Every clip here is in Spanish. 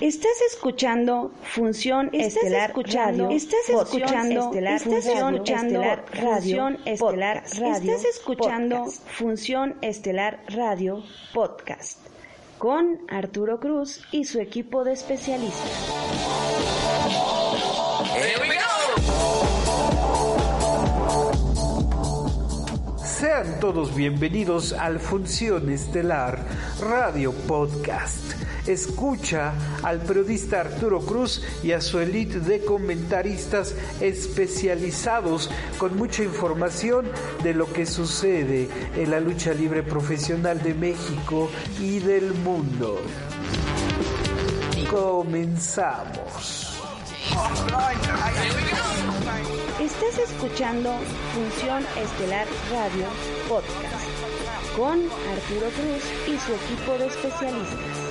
Estás escuchando Función Estelar Radio. Estás escuchando Estelar Función Estelar Radio. Estelar Radio. Estás escuchando Función Estelar Radio Podcast con Arturo Cruz y su equipo de especialistas. Sean todos bienvenidos al Función Estelar Radio Podcast. Escucha al periodista Arturo Cruz y a su elite de comentaristas especializados con mucha información de lo que sucede en la lucha libre profesional de México y del mundo. Comenzamos. Estás escuchando Función Estelar Radio Podcast con Arturo Cruz y su equipo de especialistas.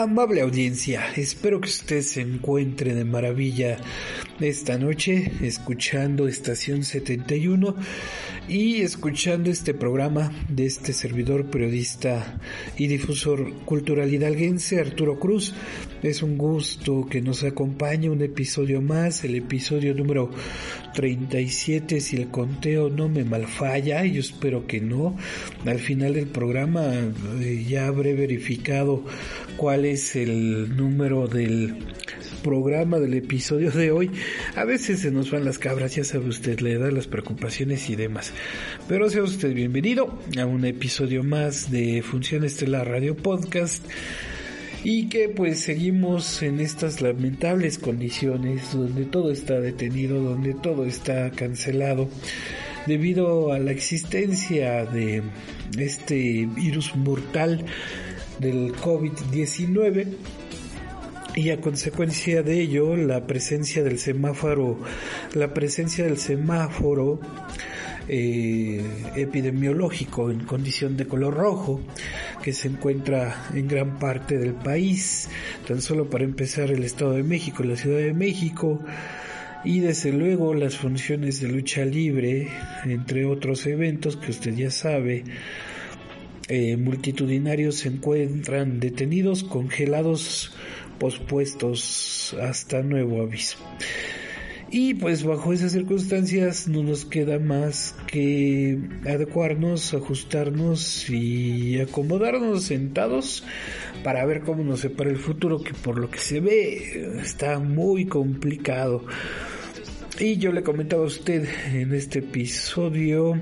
Amable audiencia, espero que usted se encuentre de maravilla esta noche escuchando Estación 71 y escuchando este programa de este servidor periodista y difusor cultural hidalguense Arturo Cruz. Es un gusto que nos acompañe un episodio más, el episodio número 37 si el conteo no me malfalla, yo espero que no. Al final del programa eh, ya habré verificado cuál es el número del programa del episodio de hoy. A veces se nos van las cabras, ya sabe usted, le da las preocupaciones y demás. Pero sea usted bienvenido a un episodio más de Función Estelar Radio Podcast. Y que pues seguimos en estas lamentables condiciones donde todo está detenido, donde todo está cancelado debido a la existencia de este virus mortal del COVID-19 y a consecuencia de ello la presencia del semáforo la presencia del semáforo eh, epidemiológico en condición de color rojo que se encuentra en gran parte del país. Tan solo para empezar el Estado de México la Ciudad de México y desde luego las funciones de lucha libre entre otros eventos que usted ya sabe eh, multitudinarios se encuentran detenidos, congelados, pospuestos hasta nuevo aviso. Y pues bajo esas circunstancias no nos queda más que adecuarnos, ajustarnos y acomodarnos sentados para ver cómo nos separa el futuro, que por lo que se ve está muy complicado. Y yo le comentaba a usted en este episodio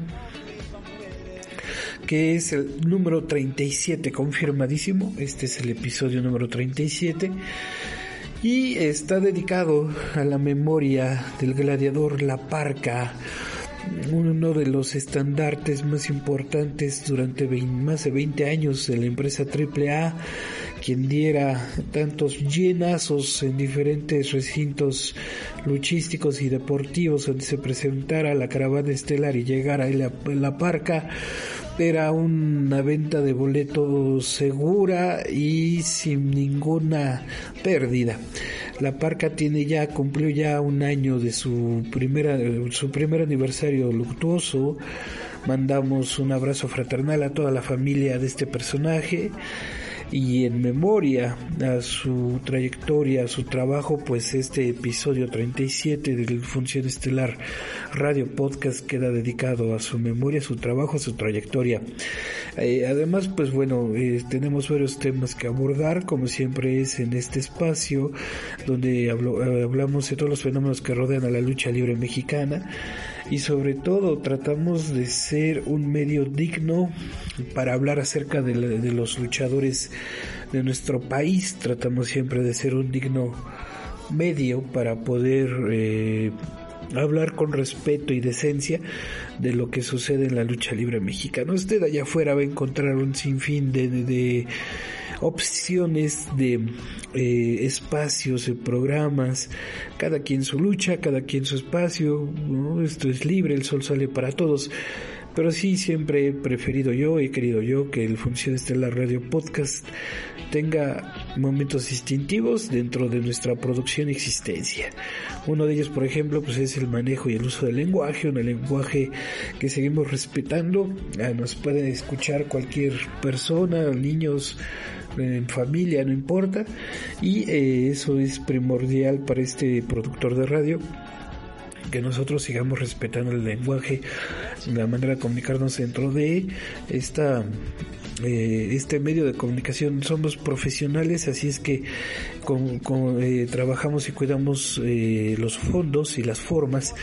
que es el número 37, confirmadísimo. Este es el episodio número 37. Y está dedicado a la memoria del gladiador La Parca, uno de los estandartes más importantes durante más de 20 años de la empresa AAA, quien diera tantos llenazos en diferentes recintos luchísticos y deportivos donde se presentara la caravana estelar y llegara la, la parca era una venta de boletos segura y sin ninguna pérdida. La Parca tiene ya, cumplió ya un año de su primera, su primer aniversario luctuoso. Mandamos un abrazo fraternal a toda la familia de este personaje y en memoria a su trayectoria, a su trabajo, pues este episodio 37 del Función Estelar Radio Podcast queda dedicado a su memoria, su trabajo, a su trayectoria. Eh, además, pues bueno, eh, tenemos varios temas que abordar, como siempre es en este espacio, donde eh, hablamos de todos los fenómenos que rodean a la lucha libre mexicana y sobre todo tratamos de ser un medio digno para hablar acerca de, los luchadores de nuestro país. Tratamos siempre de ser un digno medio para poder eh, hablar con respeto y decencia de lo que sucede en la lucha libre mexicana. Usted allá afuera va a encontrar un sinfín de, de opciones de eh, espacios, de programas, cada quien su lucha, cada quien su espacio, esto es libre, el sol sale para todos. Pero sí, siempre he preferido yo, he querido yo que el Función Estelar Radio Podcast tenga momentos distintivos dentro de nuestra producción y existencia. Uno de ellos, por ejemplo, pues es el manejo y el uso del lenguaje, un lenguaje que seguimos respetando. Ah, nos puede escuchar cualquier persona, niños, en familia, no importa. Y eh, eso es primordial para este productor de radio que nosotros sigamos respetando el lenguaje, la manera de comunicarnos dentro de esta eh, este medio de comunicación somos profesionales así es que con, eh, trabajamos y cuidamos los fondos y las formas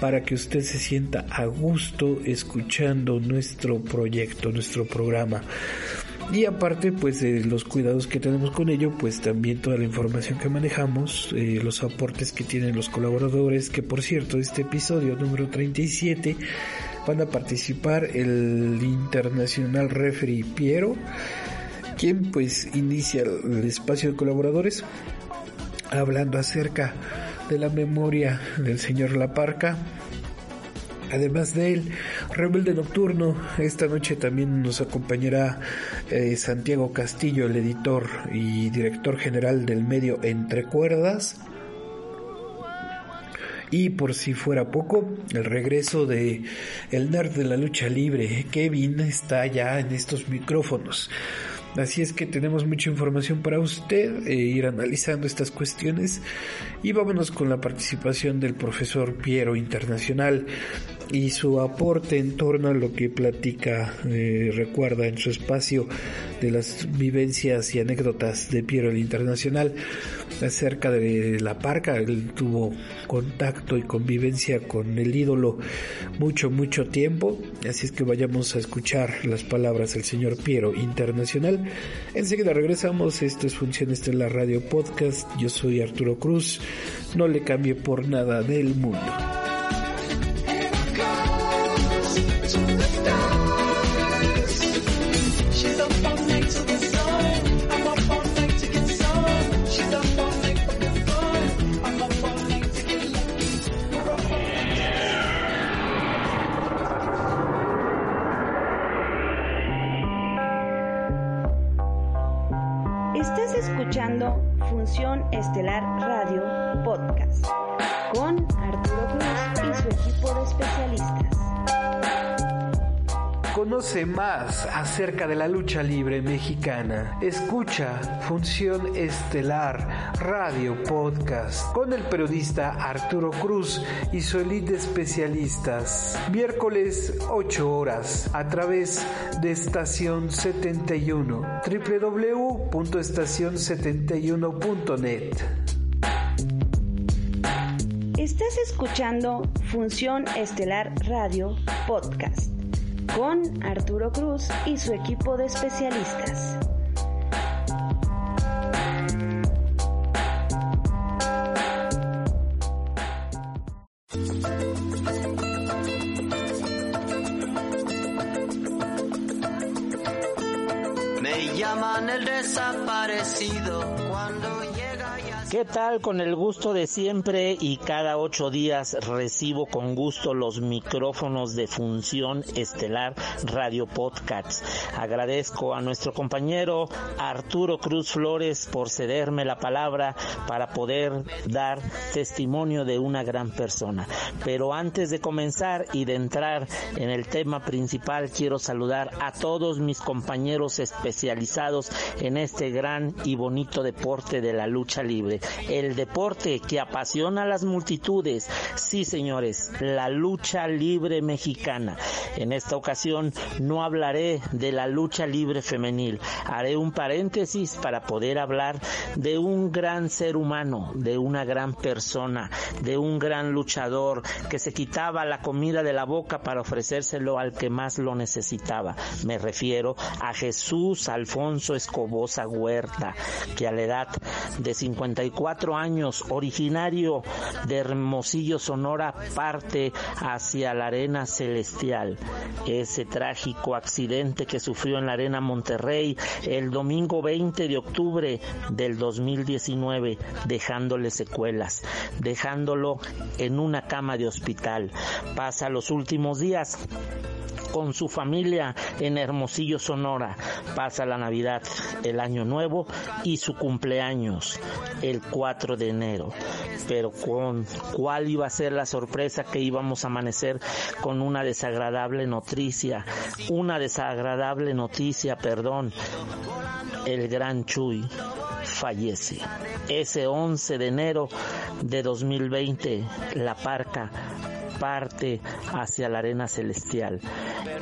para que usted se sienta a gusto escuchando nuestro proyecto nuestro programa y aparte pues de los cuidados que tenemos con ello pues también toda la información que manejamos eh, los aportes que tienen los colaboradores que por cierto este episodio número 37 van a participar el internacional referee Piero quien pues inicia el espacio de colaboradores hablando acerca de la memoria del señor Laparca Además de él, Rebelde Nocturno, esta noche también nos acompañará eh, Santiago Castillo, el editor y director general del medio Entre Cuerdas. Y por si fuera poco, el regreso de el nerd de la lucha libre, Kevin, está ya en estos micrófonos. Así es que tenemos mucha información para usted, e ir analizando estas cuestiones y vámonos con la participación del profesor Piero Internacional y su aporte en torno a lo que platica, eh, recuerda en su espacio de las vivencias y anécdotas de Piero el Internacional acerca de la parca. Él tuvo contacto y convivencia con el ídolo mucho, mucho tiempo. Así es que vayamos a escuchar las palabras del señor Piero Internacional. Enseguida regresamos. Esto es Función Estelar Radio Podcast. Yo soy Arturo Cruz. No le cambie por nada del mundo. Estelar Radio Podcast con Arturo Cruz y su equipo de especialistas. Conoce más acerca de la lucha libre mexicana. Escucha Función Estelar Radio Podcast con el periodista Arturo Cruz y su elite de especialistas. Miércoles 8 horas a través de Estación 71 www.estacion71.net. Estás escuchando Función Estelar Radio Podcast con Arturo Cruz y su equipo de especialistas. Me llaman el desaparecido. ¿Qué tal? Con el gusto de siempre y cada ocho días recibo con gusto los micrófonos de función estelar Radio Podcast. Agradezco a nuestro compañero Arturo Cruz Flores por cederme la palabra para poder dar testimonio de una gran persona. Pero antes de comenzar y de entrar en el tema principal, quiero saludar a todos mis compañeros especializados en este gran y bonito deporte de la lucha libre el deporte que apasiona a las multitudes. Sí, señores, la lucha libre mexicana. En esta ocasión no hablaré de la lucha libre femenil. Haré un paréntesis para poder hablar de un gran ser humano, de una gran persona, de un gran luchador que se quitaba la comida de la boca para ofrecérselo al que más lo necesitaba. Me refiero a Jesús Alfonso Escobosa Huerta, que a la edad de 54 años, originario de Hermosillo, Sonora, parte hacia la arena celestial. Ese trágico accidente que sufrió en la arena Monterrey el domingo 20 de octubre del 2019, dejándole secuelas, dejándolo en una cama de hospital. Pasa los últimos días con su familia en Hermosillo, Sonora. Pasa la Navidad, el Año Nuevo y su cumpleaños, el 4 de enero. Pero con cuál iba a ser la sorpresa que íbamos a amanecer con una desagradable noticia, una desagradable noticia, perdón. El gran Chuy fallece. Ese 11 de enero de 2020, La Parca parte hacia la arena celestial.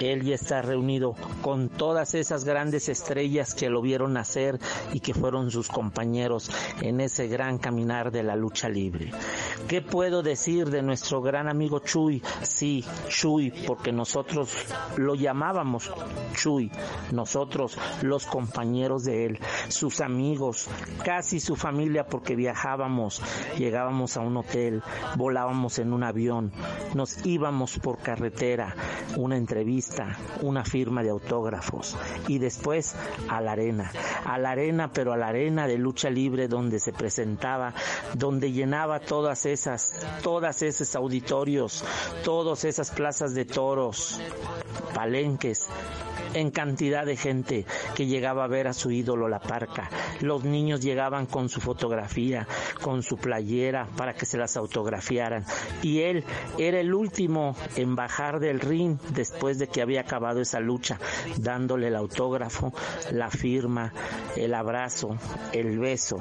Él ya está reunido con todas esas grandes estrellas que lo vieron nacer y que fueron sus compañeros en ese gran caminar de la lucha libre. ¿Qué puedo decir de nuestro gran amigo Chuy? Sí, Chuy, porque nosotros lo llamábamos Chuy, nosotros los compañeros de él, sus amigos, casi su familia porque viajábamos, llegábamos a un hotel, volábamos en un avión, nos íbamos por carretera, una entrevista, una firma de autógrafos y después a la arena, a la arena, pero a la arena de lucha libre donde se presentaba, donde llenaba todas esas, todas esos auditorios, todas esas plazas de toros, palenques, en cantidad de gente que llegaba a ver a su ídolo la parca. Los niños llegaban con su fotografía, con su playera para que se las autografiaran. Y él era el último en bajar del ring después de que había acabado esa lucha, dándole el autógrafo, la firma, el abrazo, el beso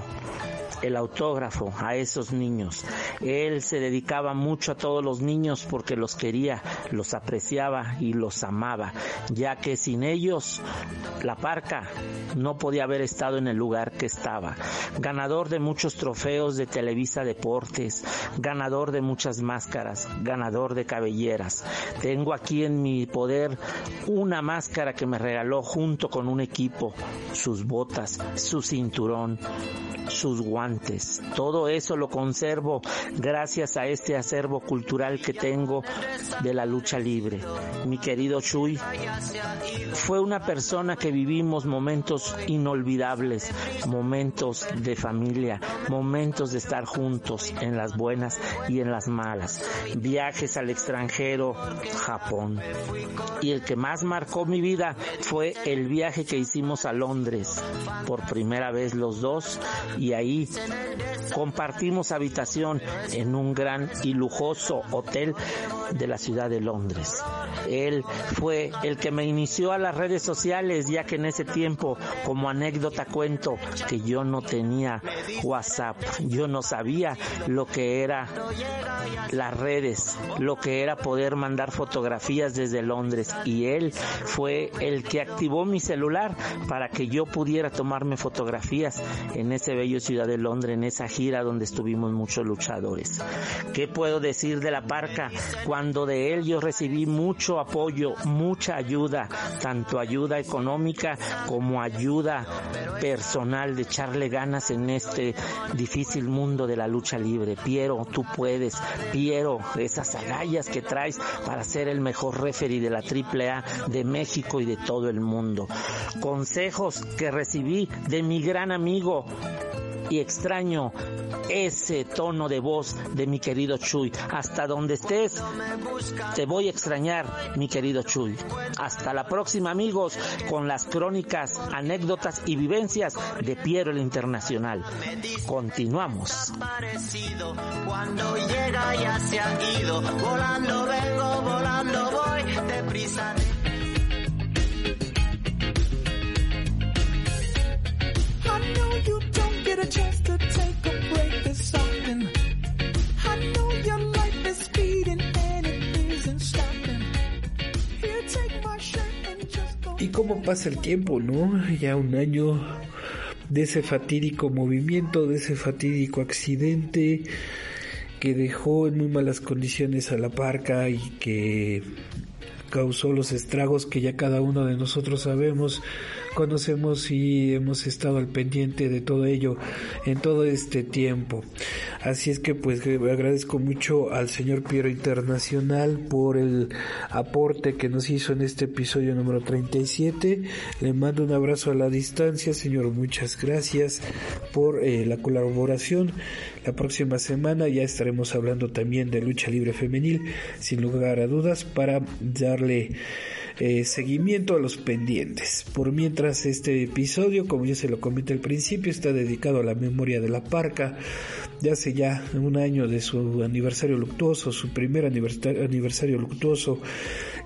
el autógrafo a esos niños. Él se dedicaba mucho a todos los niños porque los quería, los apreciaba y los amaba, ya que ellos la parca no podía haber estado en el lugar que estaba. Ganador de muchos trofeos de Televisa Deportes, ganador de muchas máscaras, ganador de cabelleras. Tengo aquí en mi poder una máscara que me regaló junto con un equipo, sus botas, su cinturón, sus guantes. Todo eso lo conservo gracias a este acervo cultural que tengo de la lucha libre. Mi querido Chuy fue una persona que vivimos momentos inolvidables, momentos de familia, momentos de estar juntos en las buenas y en las malas, viajes al extranjero, Japón. Y el que más marcó mi vida fue el viaje que hicimos a Londres, por primera vez los dos, y ahí compartimos habitación en un gran y lujoso hotel de la ciudad de Londres. Él fue el que me inició a las redes sociales, ya que en ese tiempo, como anécdota cuento, que yo no tenía WhatsApp, yo no sabía lo que era las redes, lo que era poder mandar fotografías desde Londres. Y él fue el que activó mi celular para que yo pudiera tomarme fotografías en ese bello ciudad de Londres, en esa gira donde estuvimos muchos luchadores. ¿Qué puedo decir de la parca? Cuando de él yo recibí mucho apoyo, mucha ayuda, tanto ayuda económica como ayuda personal de echarle ganas en este difícil mundo de la lucha libre. Piero, tú puedes. Piero, esas agallas que traes para ser el mejor referee de la AAA de México y de todo el mundo. Consejos que recibí de mi gran amigo y extraño ese tono de voz de mi querido Chuy. Hasta donde estés, te voy a extrañar, mi querido Chuy. Hasta la próxima, amigos, con las crónicas, anécdotas y vivencias de Piero el Internacional. Continuamos. Cuando llega ya se ha ido, volando vengo, volando voy, deprisa. Y cómo pasa el tiempo, ¿no? Ya un año de ese fatídico movimiento, de ese fatídico accidente que dejó en muy malas condiciones a la parca y que causó los estragos que ya cada uno de nosotros sabemos conocemos y hemos estado al pendiente de todo ello en todo este tiempo. Así es que pues agradezco mucho al señor Piero Internacional por el aporte que nos hizo en este episodio número 37. Le mando un abrazo a la distancia, señor. Muchas gracias por eh, la colaboración. La próxima semana ya estaremos hablando también de lucha libre femenil, sin lugar a dudas, para darle eh, seguimiento a los pendientes. Por mientras este episodio, como ya se lo comenté al principio, está dedicado a la memoria de la parca, de hace ya un año de su aniversario luctuoso, su primer aniversario, aniversario luctuoso.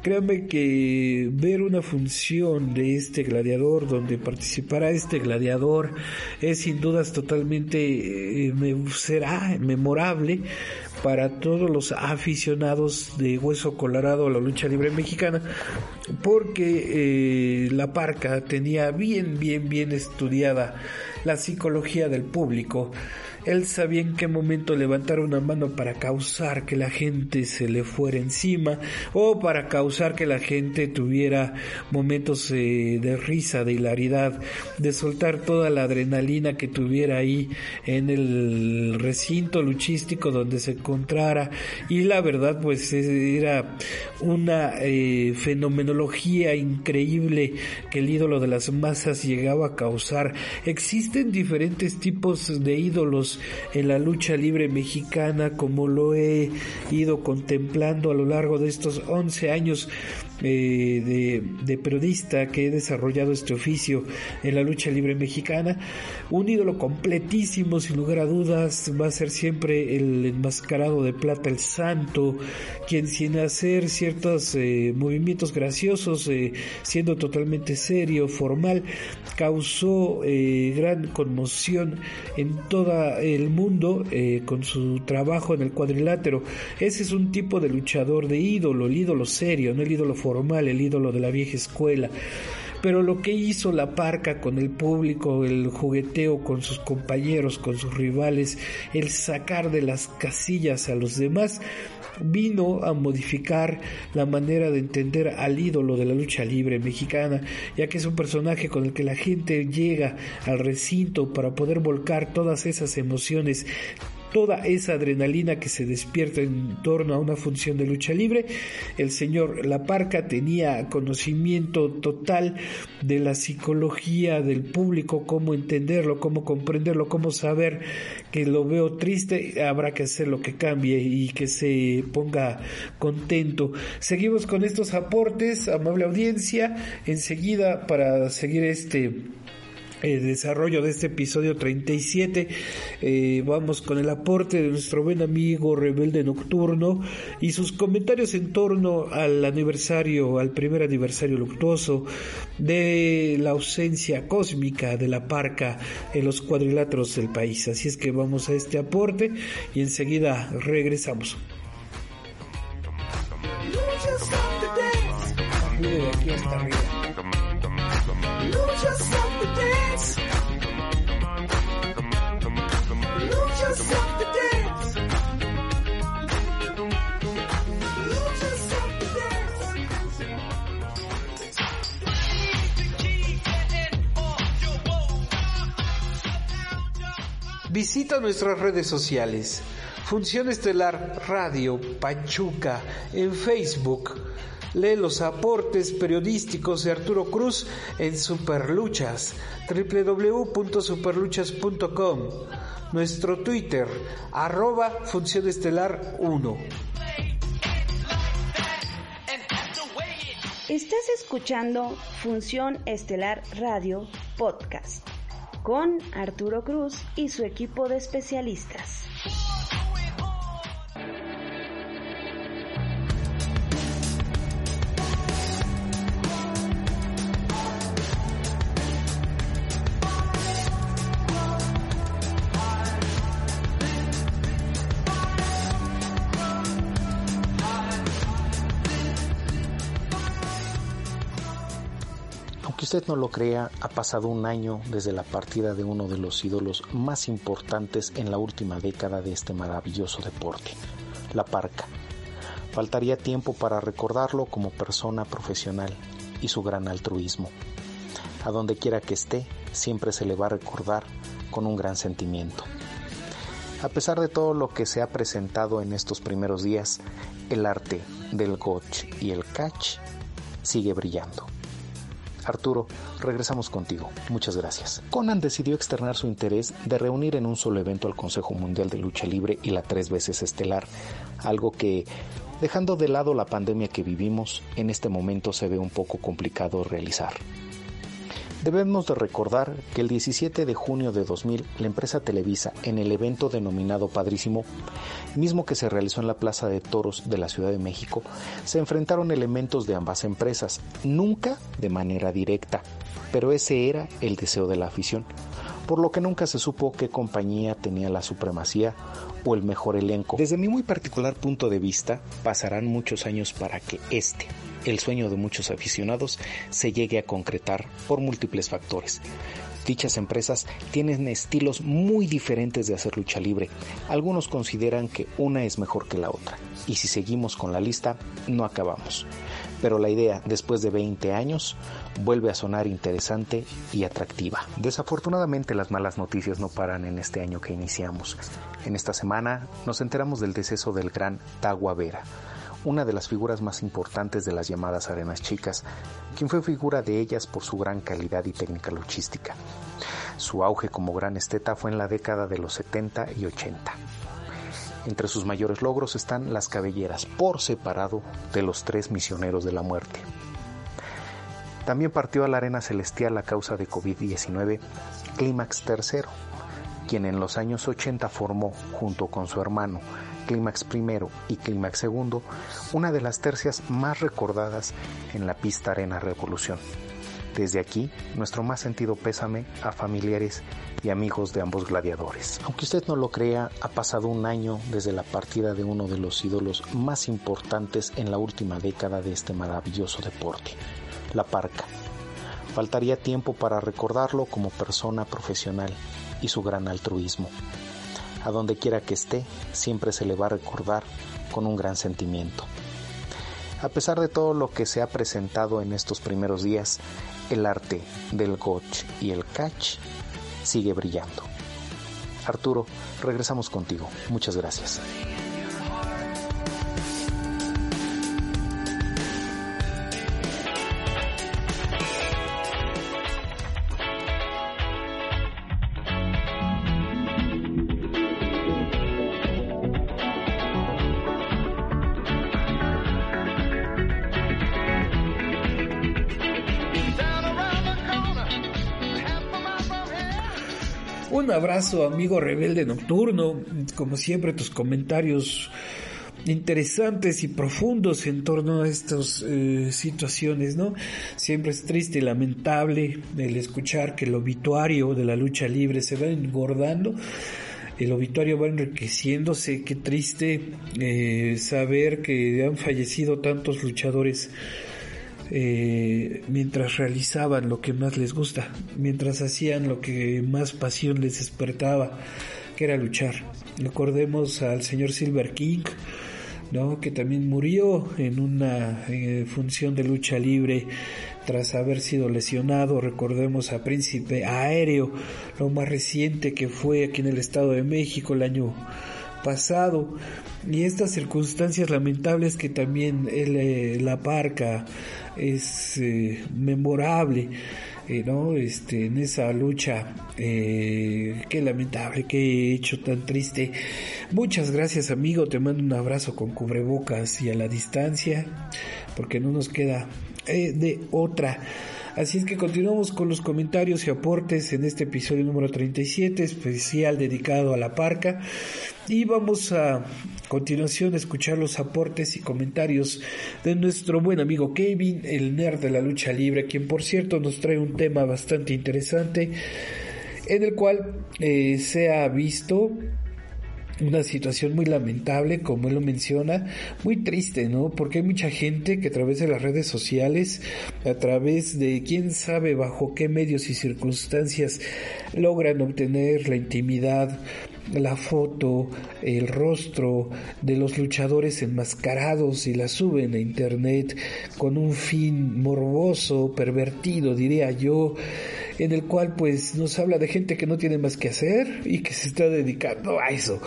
Créanme que ver una función de este gladiador, donde participará este gladiador, es sin dudas totalmente, eh, será memorable para todos los aficionados de Hueso Colorado a la lucha libre mexicana, porque eh, la parca tenía bien, bien, bien estudiada la psicología del público él sabía en qué momento levantar una mano para causar que la gente se le fuera encima o para causar que la gente tuviera momentos eh, de risa, de hilaridad, de soltar toda la adrenalina que tuviera ahí en el recinto luchístico donde se encontrara. Y la verdad pues era una eh, fenomenología increíble que el ídolo de las masas llegaba a causar. Existen diferentes tipos de ídolos en la lucha libre mexicana como lo he ido contemplando a lo largo de estos 11 años eh, de, periodista que he desarrollado este oficio en la lucha libre mexicana. Un ídolo completísimo, sin lugar a dudas, va a ser siempre el enmascarado de plata, el santo, quien sin hacer ciertos eh, movimientos graciosos, eh, siendo totalmente serio, formal, causó gran conmoción en todo el mundo con su trabajo en el cuadrilátero. Ese es un tipo de luchador de ídolo, el ídolo serio, no el ídolo formal formal, el ídolo de la vieja escuela. Pero lo que hizo la parca con el público, el jugueteo con sus compañeros, con sus rivales, el sacar de las casillas a los demás, vino a modificar la manera de entender al ídolo de la lucha libre mexicana, ya que es un personaje con el que la gente llega al recinto para poder volcar todas esas emociones toda esa adrenalina que se despierta en torno a una función de lucha libre. El señor La Parca tenía conocimiento total de la psicología del público, cómo entenderlo, cómo comprenderlo, cómo saber que lo veo triste, habrá que hacer lo que cambie y que se ponga contento. Seguimos con estos aportes, amable audiencia, enseguida para seguir este el desarrollo de este episodio 37 eh, vamos con el aporte de nuestro buen amigo Rebelde Nocturno y sus comentarios en torno al aniversario, al primer aniversario luctuoso de la ausencia cósmica de la parca en los cuadriláteros del país. Así es que vamos a este aporte y enseguida regresamos. Visita nuestras redes sociales. Función Estelar Radio Pachuca en Facebook. Lee los aportes periodísticos de Arturo Cruz en Superluchas, www.superluchas.com. Nuestro Twitter, arroba Función Estelar 1. Estás escuchando Función Estelar Radio Podcast con Arturo Cruz y su equipo de especialistas. Usted no lo crea, ha pasado un año desde la partida de uno de los ídolos más importantes en la última década de este maravilloso deporte, la parca. Faltaría tiempo para recordarlo como persona profesional y su gran altruismo. A donde quiera que esté, siempre se le va a recordar con un gran sentimiento. A pesar de todo lo que se ha presentado en estos primeros días, el arte del gotch y el catch sigue brillando. Arturo, regresamos contigo. Muchas gracias. Conan decidió externar su interés de reunir en un solo evento al Consejo Mundial de Lucha Libre y la tres veces estelar, algo que Dejando de lado la pandemia que vivimos, en este momento se ve un poco complicado realizar. Debemos de recordar que el 17 de junio de 2000 la empresa Televisa, en el evento denominado Padrísimo, mismo que se realizó en la Plaza de Toros de la Ciudad de México, se enfrentaron elementos de ambas empresas, nunca de manera directa, pero ese era el deseo de la afición, por lo que nunca se supo qué compañía tenía la supremacía o el mejor elenco. Desde mi muy particular punto de vista, pasarán muchos años para que este, el sueño de muchos aficionados se llegue a concretar por múltiples factores. Dichas empresas tienen estilos muy diferentes de hacer lucha libre. Algunos consideran que una es mejor que la otra. Y si seguimos con la lista, no acabamos. Pero la idea, después de 20 años, vuelve a sonar interesante y atractiva. Desafortunadamente las malas noticias no paran en este año que iniciamos. En esta semana nos enteramos del deceso del gran Tagua Vera una de las figuras más importantes de las llamadas arenas chicas, quien fue figura de ellas por su gran calidad y técnica luchística. Su auge como gran esteta fue en la década de los 70 y 80. Entre sus mayores logros están las cabelleras por separado de los tres misioneros de la muerte. También partió a la arena celestial a causa de COVID-19 Clímax III, quien en los años 80 formó, junto con su hermano, Clímax I y Clímax II, una de las tercias más recordadas en la pista Arena Revolución. Desde aquí, nuestro más sentido pésame a familiares y amigos de ambos gladiadores. Aunque usted no lo crea, ha pasado un año desde la partida de uno de los ídolos más importantes en la última década de este maravilloso deporte, la parca. Faltaría tiempo para recordarlo como persona profesional y su gran altruismo. A donde quiera que esté, siempre se le va a recordar con un gran sentimiento. A pesar de todo lo que se ha presentado en estos primeros días, el arte del gotch y el catch sigue brillando. Arturo, regresamos contigo. Muchas gracias. Abrazo, amigo rebelde nocturno. Como siempre, tus comentarios interesantes y profundos en torno a estas eh, situaciones, ¿no? Siempre es triste y lamentable el escuchar que el obituario de la lucha libre se va engordando, el obituario va enriqueciéndose, qué triste eh, saber que han fallecido tantos luchadores eh, mientras realizaban lo que más les gusta, mientras hacían lo que más pasión les despertaba, que era luchar. Recordemos al señor Silver King, ¿no? que también murió en una eh, función de lucha libre tras haber sido lesionado. Recordemos a Príncipe Aéreo, lo más reciente que fue aquí en el Estado de México el año pasado y estas circunstancias lamentables que también eh, la parca es eh, memorable eh, ¿no? Este, en esa lucha, eh, qué lamentable, qué hecho tan triste. Muchas gracias amigo, te mando un abrazo con cubrebocas y a la distancia, porque no nos queda de otra. Así es que continuamos con los comentarios y aportes en este episodio número 37, especial dedicado a la parca. Y vamos a continuación a escuchar los aportes y comentarios de nuestro buen amigo Kevin, el nerd de la lucha libre, quien por cierto nos trae un tema bastante interesante en el cual eh, se ha visto una situación muy lamentable, como él lo menciona, muy triste, ¿no? Porque hay mucha gente que a través de las redes sociales, a través de quién sabe bajo qué medios y circunstancias logran obtener la intimidad, la foto, el rostro de los luchadores enmascarados y la suben a internet con un fin morboso, pervertido, diría yo, en el cual pues nos habla de gente que no tiene más que hacer y que se está dedicando a eso.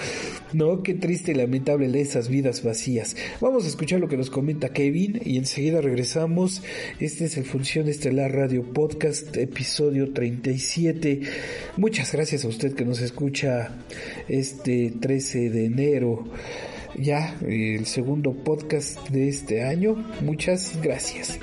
No, qué triste y lamentable esas vidas vacías. Vamos a escuchar lo que nos comenta Kevin y enseguida regresamos. Este es el Función Estelar Radio Podcast, episodio 37. Muchas gracias a usted que nos escucha este 13 de enero ya el segundo podcast de este año. Muchas gracias.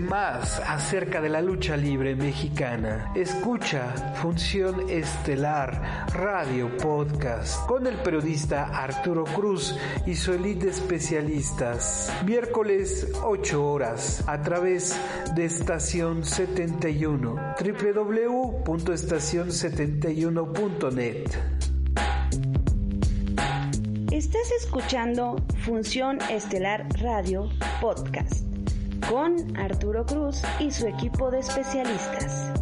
Más acerca de la lucha libre mexicana. Escucha Función Estelar Radio Podcast con el periodista Arturo Cruz y su elite de especialistas. Miércoles 8 horas a través de Estación 71 www.estacion71.net. Estás escuchando Función Estelar Radio Podcast con Arturo Cruz y su equipo de especialistas.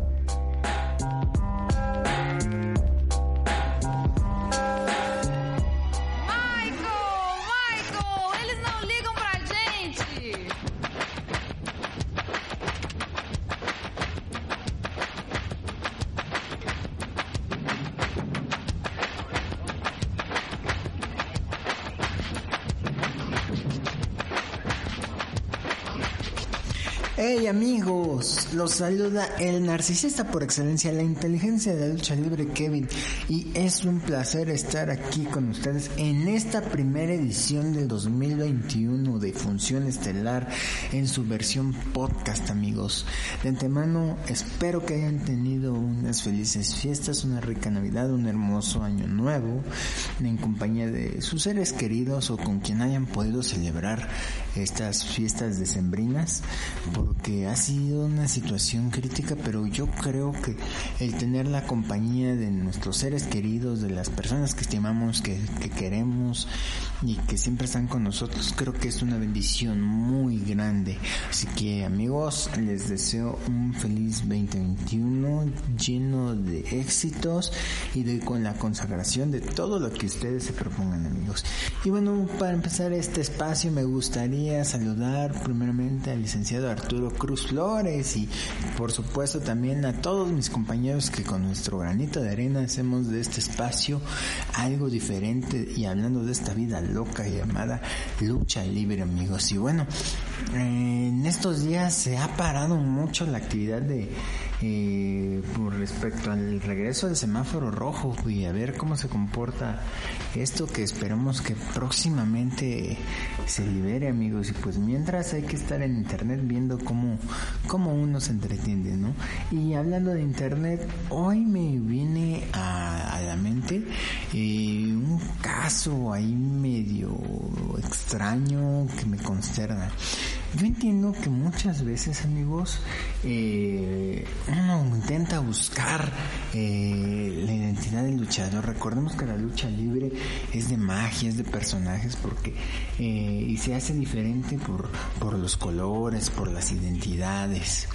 Hey amigos, los saluda el narcisista por excelencia, la inteligencia de la lucha libre Kevin y es un placer estar aquí con ustedes en esta primera edición del 2021 de Función Estelar en su versión podcast amigos. De antemano espero que hayan tenido unas felices fiestas, una rica Navidad, un hermoso año nuevo en compañía de sus seres queridos o con quien hayan podido celebrar estas fiestas decembrinas porque ha sido una situación crítica, pero yo creo que el tener la compañía de nuestros seres queridos, de las personas que estimamos, que, que queremos y que siempre están con nosotros, creo que es una bendición muy grande. Así que amigos, les deseo un feliz 2021 lleno de éxitos y de con la consagración de todo lo que ustedes se propongan amigos. Y bueno, para empezar este espacio me gustaría saludar primeramente al licenciado Arturo Cruz Flores y por supuesto también a todos mis compañeros que con nuestro granito de arena hacemos de este espacio algo diferente y hablando de esta vida loca llamada lucha libre amigos. Y bueno, en estos días se ha parado mucho la actividad de eh, por respecto al regreso del semáforo rojo y a ver cómo se comporta esto que esperamos que próximamente se libere amigos y pues mientras hay que estar en internet viendo cómo, cómo uno se entretiene ¿no? y hablando de internet hoy me viene a, la mente eh, un caso ahí medio extraño que me consterna yo entiendo que muchas veces, amigos, eh, uno intenta buscar eh, la identidad del luchador. Recordemos que la lucha libre es de magia, es de personajes, porque eh, y se hace diferente por, por los colores, por las identidades.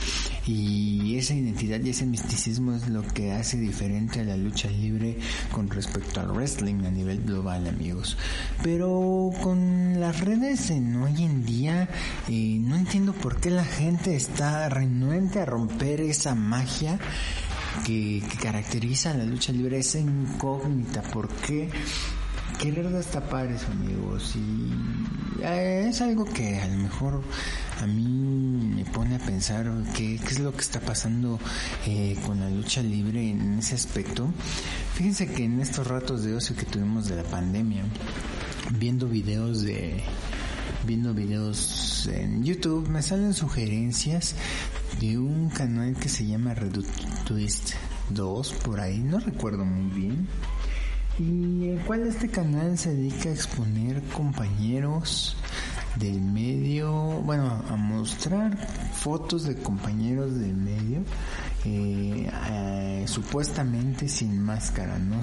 Y esa identidad y ese misticismo es lo que hace diferente a la lucha libre con respecto al wrestling a nivel global, amigos. Pero con las redes en hoy en día, eh, no entiendo por qué la gente está renuente a romper esa magia que, que caracteriza a la lucha libre, esa incógnita. ¿Por qué? querer destapar eso, amigos. Y eh, es algo que a lo mejor a mí me pone a pensar qué, es lo que está pasando eh, con la lucha libre en ese aspecto. Fíjense que en estos ratos de ocio que tuvimos de la pandemia, viendo videos de viendo videos en YouTube me salen sugerencias de un canal que se llama Reduct Twist 2 por ahí, no recuerdo muy bien y el cual este canal se dedica a exponer compañeros del medio, bueno, a mostrar fotos de compañeros del medio, eh, eh, supuestamente sin máscara, ¿no?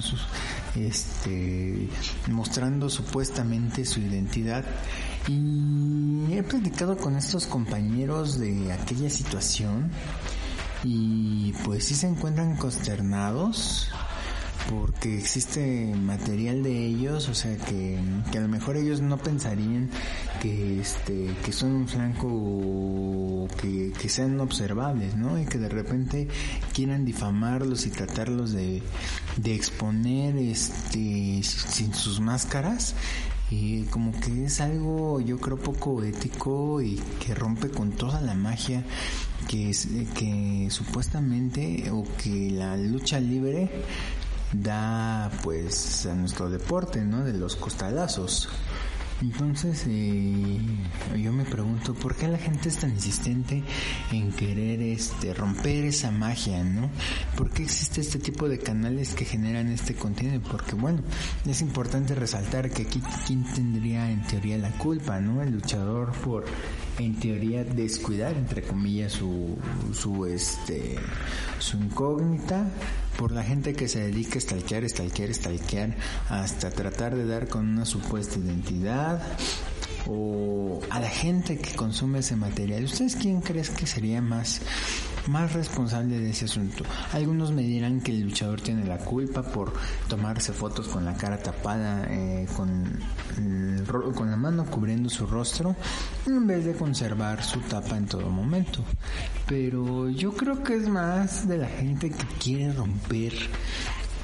este, mostrando supuestamente su identidad. Y he platicado con estos compañeros de aquella situación y pues sí se encuentran consternados porque existe material de ellos, o sea que, que, a lo mejor ellos no pensarían que este que son un flanco que, que sean observables, ¿no? Y que de repente quieran difamarlos y tratarlos de, de exponer este sin sus máscaras y como que es algo yo creo poco ético y que rompe con toda la magia que es que supuestamente o que la lucha libre da pues a nuestro deporte, ¿no? De los costalazos. Entonces eh, yo me pregunto por qué la gente es tan insistente en querer este romper esa magia, ¿no? ¿Por qué existe este tipo de canales que generan este contenido? Porque bueno, es importante resaltar que aquí quién tendría en teoría la culpa, ¿no? El luchador por en teoría descuidar entre comillas su su este su incógnita por la gente que se dedica a stalkear, stalkear, stalkear hasta tratar de dar con una supuesta identidad o a la gente que consume ese material. ¿Ustedes quién crees que sería más más responsable de ese asunto. Algunos me dirán que el luchador tiene la culpa por tomarse fotos con la cara tapada, eh, con, con la mano cubriendo su rostro, en vez de conservar su tapa en todo momento. Pero yo creo que es más de la gente que quiere romper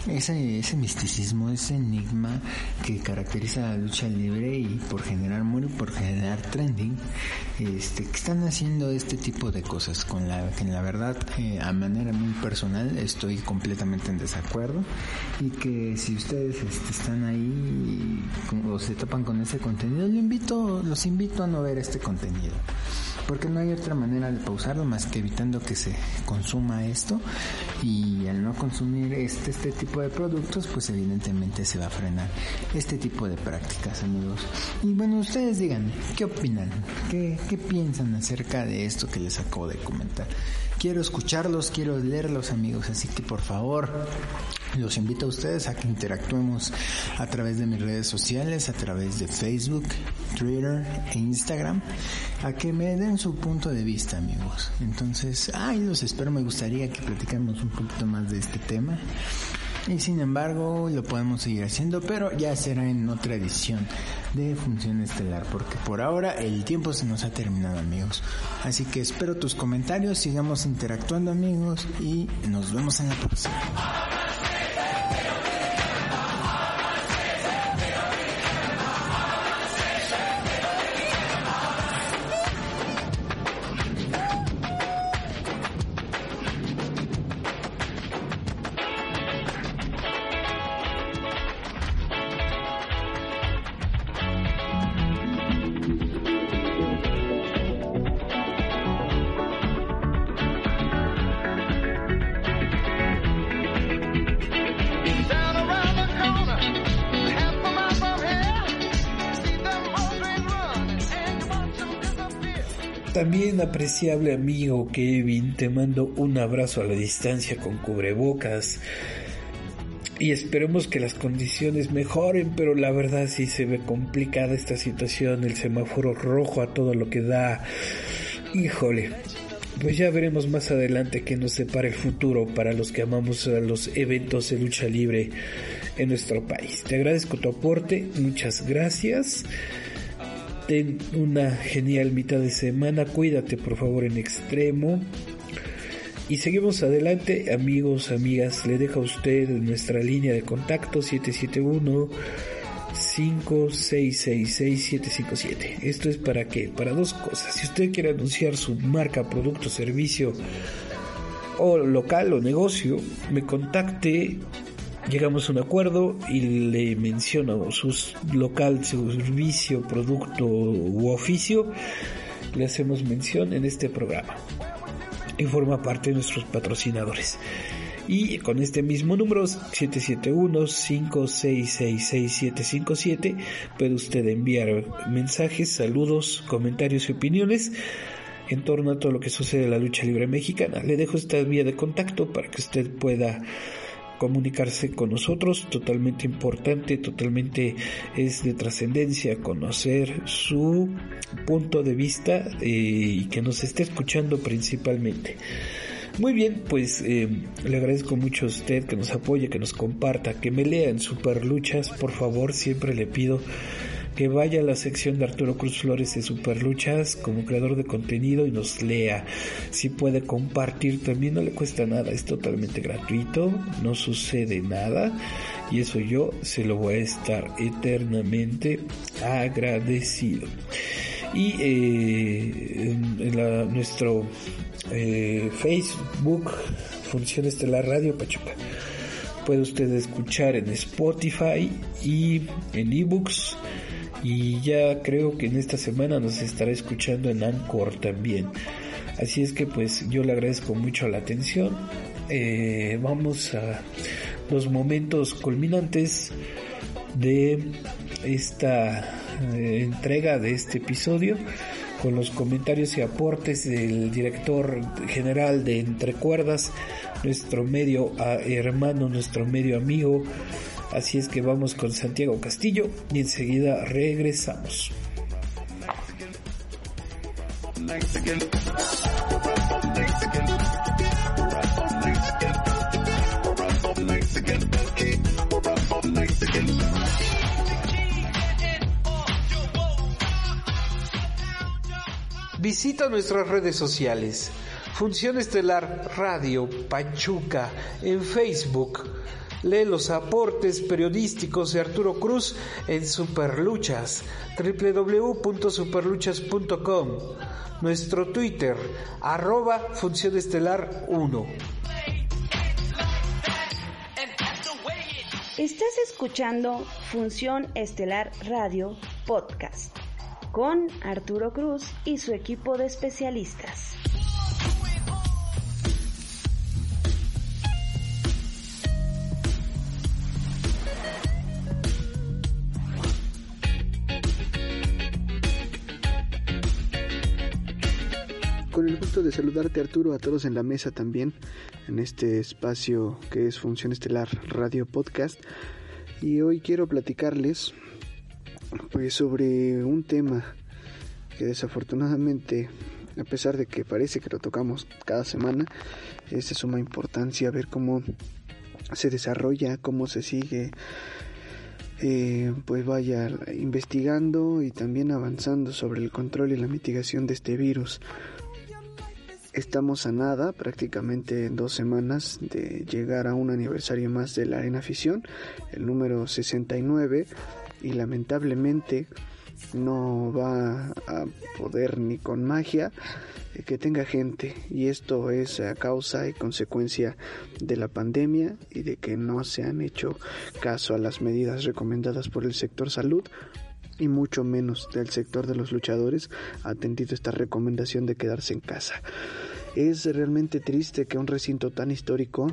ese, ese misticismo, ese enigma que caracteriza la lucha libre y por generar amor y por generar trending, este, que están haciendo este tipo de cosas con la que en la verdad eh, a manera muy personal estoy completamente en desacuerdo y que si ustedes este, están ahí o se topan con ese contenido, yo invito, los invito a no ver este contenido porque no hay otra manera de pausarlo más que evitando que se consuma esto. Y al no consumir este, este tipo de productos pues evidentemente se va a frenar este tipo de prácticas amigos. Y bueno ustedes digan qué opinan qué, qué piensan acerca de esto que les acabo de comentar quiero escucharlos quiero leerlos amigos así que por favor los invito a ustedes a que interactuemos a través de mis redes sociales, a través de Facebook, Twitter e Instagram, a que me den su punto de vista, amigos. Entonces, ay, los espero, me gustaría que platicáramos un poquito más de este tema. Y sin embargo, lo podemos seguir haciendo, pero ya será en otra edición de Función Estelar, porque por ahora el tiempo se nos ha terminado, amigos. Así que espero tus comentarios, sigamos interactuando, amigos, y nos vemos en la próxima. Apreciable amigo Kevin, te mando un abrazo a la distancia con cubrebocas y esperemos que las condiciones mejoren, pero la verdad sí se ve complicada esta situación, el semáforo rojo a todo lo que da. Híjole, pues ya veremos más adelante qué nos separa el futuro para los que amamos a los eventos de lucha libre en nuestro país. Te agradezco tu aporte, muchas gracias. Ten una genial mitad de semana. Cuídate por favor en extremo. Y seguimos adelante, amigos, amigas. Le dejo a usted nuestra línea de contacto 771 5666757. Esto es para qué? Para dos cosas. Si usted quiere anunciar su marca, producto, servicio o local o negocio, me contacte llegamos a un acuerdo y le menciono su local, servicio, producto u oficio, le hacemos mención en este programa y forma parte de nuestros patrocinadores. Y con este mismo número 771-5666757 puede usted enviar mensajes, saludos, comentarios y opiniones en torno a todo lo que sucede en la lucha libre mexicana. Le dejo esta vía de contacto para que usted pueda comunicarse con nosotros, totalmente importante, totalmente es de trascendencia conocer su punto de vista eh, y que nos esté escuchando principalmente. Muy bien, pues eh, le agradezco mucho a usted que nos apoye, que nos comparta, que me lea en Superluchas, por favor, siempre le pido que vaya a la sección de Arturo Cruz Flores de Superluchas como creador de contenido y nos lea. Si puede compartir también no le cuesta nada, es totalmente gratuito, no sucede nada y eso yo se lo voy a estar eternamente agradecido. Y eh, en, nuestro eh, Facebook, Función Estelar Radio Pachuca puede usted escuchar en Spotify y en ebooks y ya creo que en esta semana nos estará escuchando en Anchor también. Así es que pues yo le agradezco mucho la atención. Eh, vamos a los momentos culminantes de esta eh, entrega de este episodio con los comentarios y aportes del director general de Entre Cuerdas, nuestro medio ah, hermano, nuestro medio amigo, Así es que vamos con Santiago Castillo y enseguida regresamos. Visita nuestras redes sociales. Función Estelar Radio Pachuca en Facebook Lee los aportes periodísticos de Arturo Cruz en Superluchas, www.superluchas.com, nuestro Twitter, arroba Función Estelar 1. Estás escuchando Función Estelar Radio Podcast con Arturo Cruz y su equipo de especialistas. Saludarte Arturo, a todos en la mesa también, en este espacio que es Función Estelar Radio Podcast. Y hoy quiero platicarles pues sobre un tema que desafortunadamente, a pesar de que parece que lo tocamos cada semana, es de suma importancia ver cómo se desarrolla, cómo se sigue eh, pues vaya investigando y también avanzando sobre el control y la mitigación de este virus. Estamos a nada, prácticamente en dos semanas, de llegar a un aniversario más de la Arena Afición, el número 69, y lamentablemente no va a poder ni con magia eh, que tenga gente. Y esto es a causa y consecuencia de la pandemia y de que no se han hecho caso a las medidas recomendadas por el sector salud y mucho menos del sector de los luchadores ha atendido esta recomendación de quedarse en casa. Es realmente triste que un recinto tan histórico,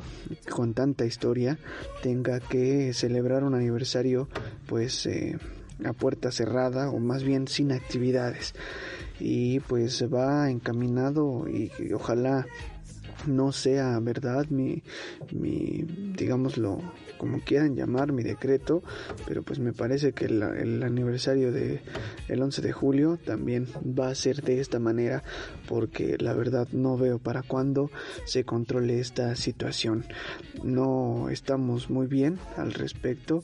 con tanta historia, tenga que celebrar un aniversario pues eh, a puerta cerrada o más bien sin actividades. Y pues va encaminado y ojalá no sea verdad mi, digámoslo como quieran llamar mi decreto pero pues me parece que el, aniversario de el 11 de julio también va a ser de esta manera porque la verdad no veo para cuándo se controle esta situación. No estamos muy bien al respecto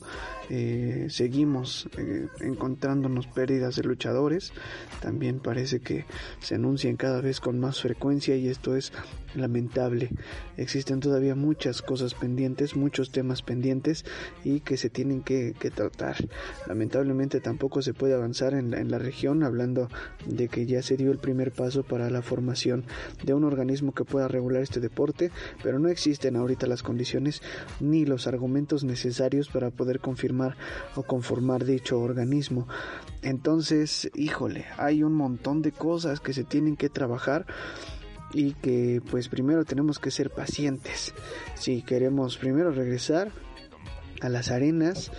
eh, seguimos eh, encontrándonos pérdidas de luchadores también parece que se anuncian cada vez con más frecuencia y esto es lamentable. Existen todavía muchas cosas pendientes, muchos temas pendientes y que se tienen que, tratar. Lamentablemente tampoco se puede avanzar en la, en la región hablando de que ya se dio el primer paso para la formación de un organismo que pueda regular este deporte, pero no existen ahorita las condiciones ni los argumentos necesarios para poder confirmar o conformar dicho organismo. Entonces, híjole, hay un montón de cosas que se tienen que trabajar y que pues primero tenemos que ser pacientes. Si queremos primero regresar a las arenas,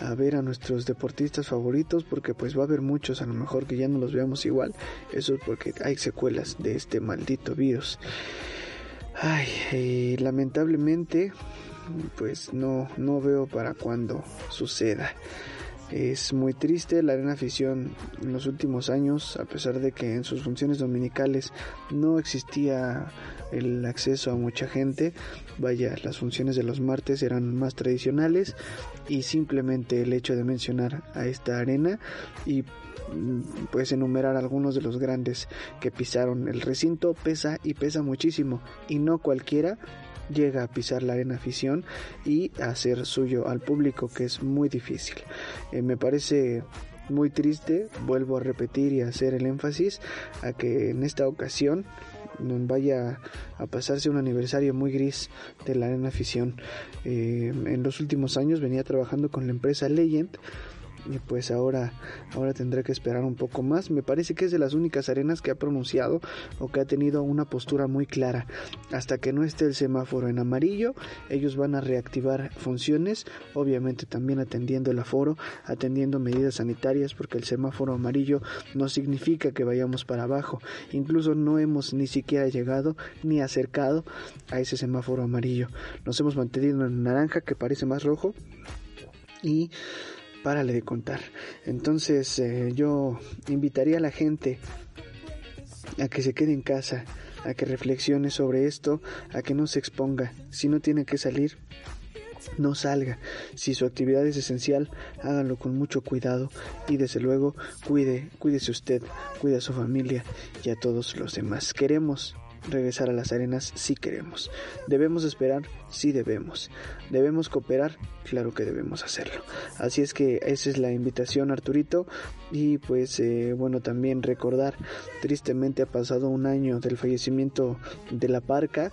a ver a nuestros deportistas favoritos porque pues va a haber muchos a lo mejor que ya no los veamos igual eso es porque hay secuelas de este maldito virus ay eh, lamentablemente pues no no veo para cuándo suceda Es muy triste la arena afición en los últimos años, a pesar de que en sus funciones dominicales no existía el acceso a mucha gente. Vaya, las funciones de los martes eran más tradicionales y simplemente el hecho de mencionar a esta arena y pues enumerar algunos de los grandes que pisaron el recinto pesa y pesa muchísimo y no cualquiera llega a pisar la arena afición y hacer suyo al público que es muy difícil eh, me parece muy triste vuelvo a repetir y a hacer el énfasis a que en esta ocasión vaya a pasarse un aniversario muy gris de la arena afición. Eh, en los últimos años venía trabajando con la empresa Legend y pues ahora ahora tendré que esperar un poco más. Me parece que es de las únicas arenas que ha pronunciado o que ha tenido una postura muy clara. Hasta que no esté el semáforo en amarillo, ellos van a reactivar funciones, obviamente también atendiendo el aforo, atendiendo medidas sanitarias, porque el semáforo amarillo no significa que vayamos para abajo. Incluso no hemos ni siquiera llegado ni acercado a ese semáforo amarillo. Nos hemos mantenido en naranja que parece más rojo y párale de contar. Entonces eh, yo invitaría a la gente a que se quede en casa, a que reflexione sobre esto, a que no se exponga. Si no tiene que salir, no salga. Si su actividad es esencial, háganlo con mucho cuidado y desde luego cuide, cuídese usted, cuide a su familia y a todos los demás. Queremos regresar a las arenas si queremos. Debemos esperar si debemos. Debemos cooperar, claro que debemos hacerlo. Así es que esa es la invitación Arturito y pues eh, bueno también recordar tristemente ha pasado un año del fallecimiento de la parca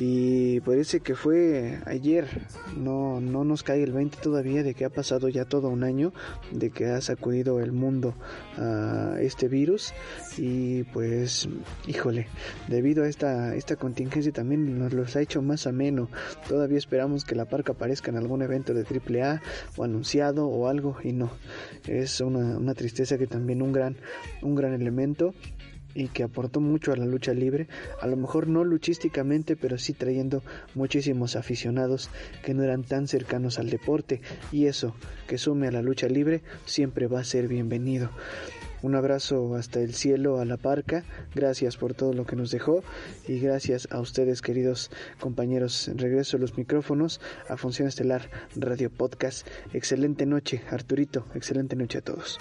y parece que fue ayer, no, no nos cae el 20 todavía de que ha pasado ya todo un año, de que ha sacudido el mundo a este virus. Y pues híjole, debido a esta, esta contingencia también nos los ha hecho más ameno, todavía esperamos que la parca aparezca en algún evento de AAA o anunciado o algo y no, es una, una tristeza que también un gran, un gran elemento y que aportó mucho a la lucha libre, a lo mejor no luchísticamente, pero sí trayendo muchísimos aficionados que no eran tan cercanos al deporte y eso que sume a la lucha libre siempre va a ser bienvenido. Un abrazo hasta el cielo a la parca, gracias por todo lo que nos dejó y gracias a ustedes queridos compañeros. Regreso a los micrófonos a Función Estelar Radio Podcast. Excelente noche Arturito, excelente noche a todos.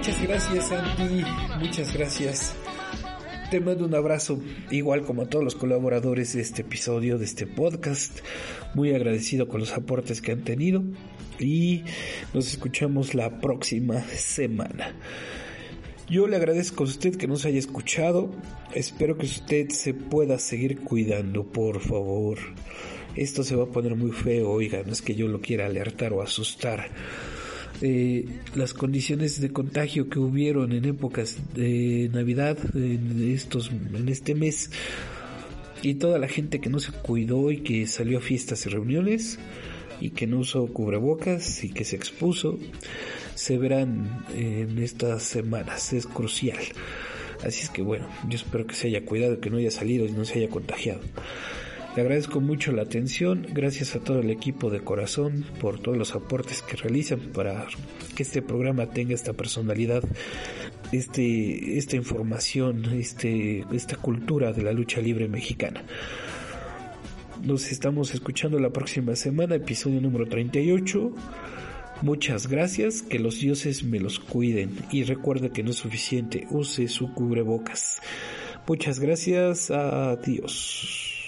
Muchas gracias, Santi. Muchas gracias. Te mando un abrazo, igual como a todos los colaboradores de este episodio, de este podcast. Muy agradecido con los aportes que han tenido. Y nos escuchamos la próxima semana. Yo le agradezco a usted que nos haya escuchado. Espero que usted se pueda seguir cuidando, por favor. Esto se va a poner muy feo, oiga, no es que yo lo quiera alertar o asustar eh, las condiciones de contagio que hubieron en épocas de Navidad, en, estos, en este mes, y toda la gente que no se cuidó y que salió a fiestas y reuniones y que no usó cubrebocas y que se expuso, se verán en estas semanas, es crucial. Así es que bueno, yo espero que se haya cuidado, que no haya salido y no se haya contagiado. Le agradezco mucho la atención, gracias a todo el equipo de corazón por todos los aportes que realizan para que este programa tenga esta personalidad, este, esta información, este, esta cultura de la lucha libre mexicana. Nos estamos escuchando la próxima semana, episodio número 38. Muchas gracias, que los dioses me los cuiden y recuerde que no es suficiente, use su cubrebocas. Muchas gracias, adiós.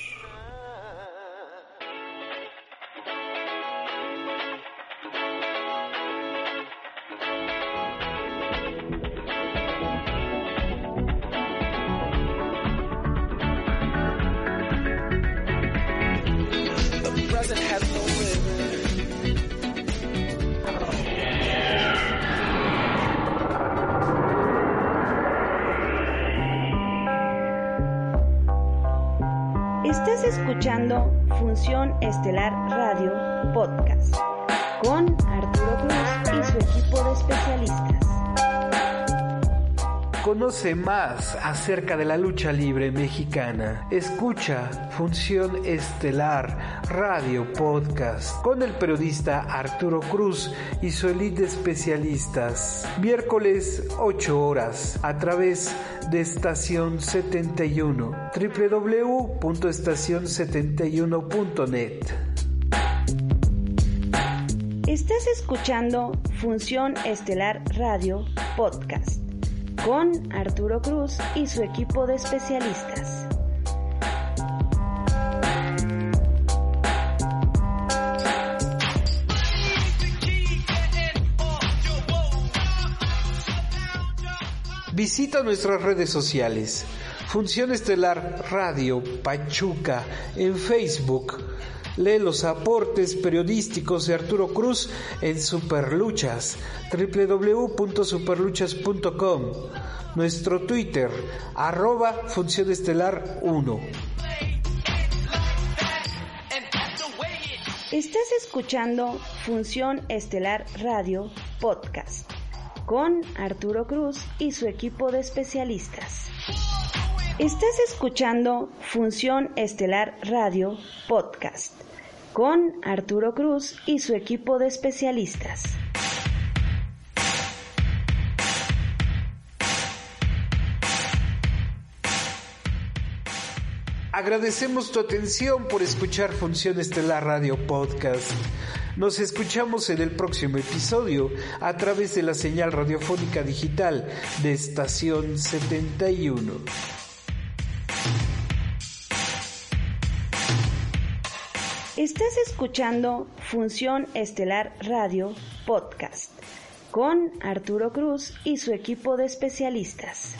Más acerca de la lucha libre mexicana. Escucha Función Estelar Radio Podcast con el periodista Arturo Cruz y su elite de especialistas. Miércoles 8 horas a través de Estación 71 www.estacion71.net. Estás escuchando Función Estelar Radio Podcast con Arturo Cruz y su equipo de especialistas. Visita nuestras redes sociales. Función Estelar Radio Pachuca en Facebook. Lee los aportes periodísticos de Arturo Cruz en Superluchas, www.superluchas.com, nuestro Twitter, arroba Función Estelar 1. Estás escuchando Función Estelar Radio Podcast con Arturo Cruz y su equipo de especialistas. Estás escuchando Función Estelar Radio Podcast con Arturo Cruz y su equipo de especialistas. Agradecemos tu atención por escuchar Función Estelar Radio Podcast. Nos escuchamos en el próximo episodio a través de la señal radiofónica digital de Estación 71. Estás escuchando Función Estelar Radio Podcast con Arturo Cruz y su equipo de especialistas.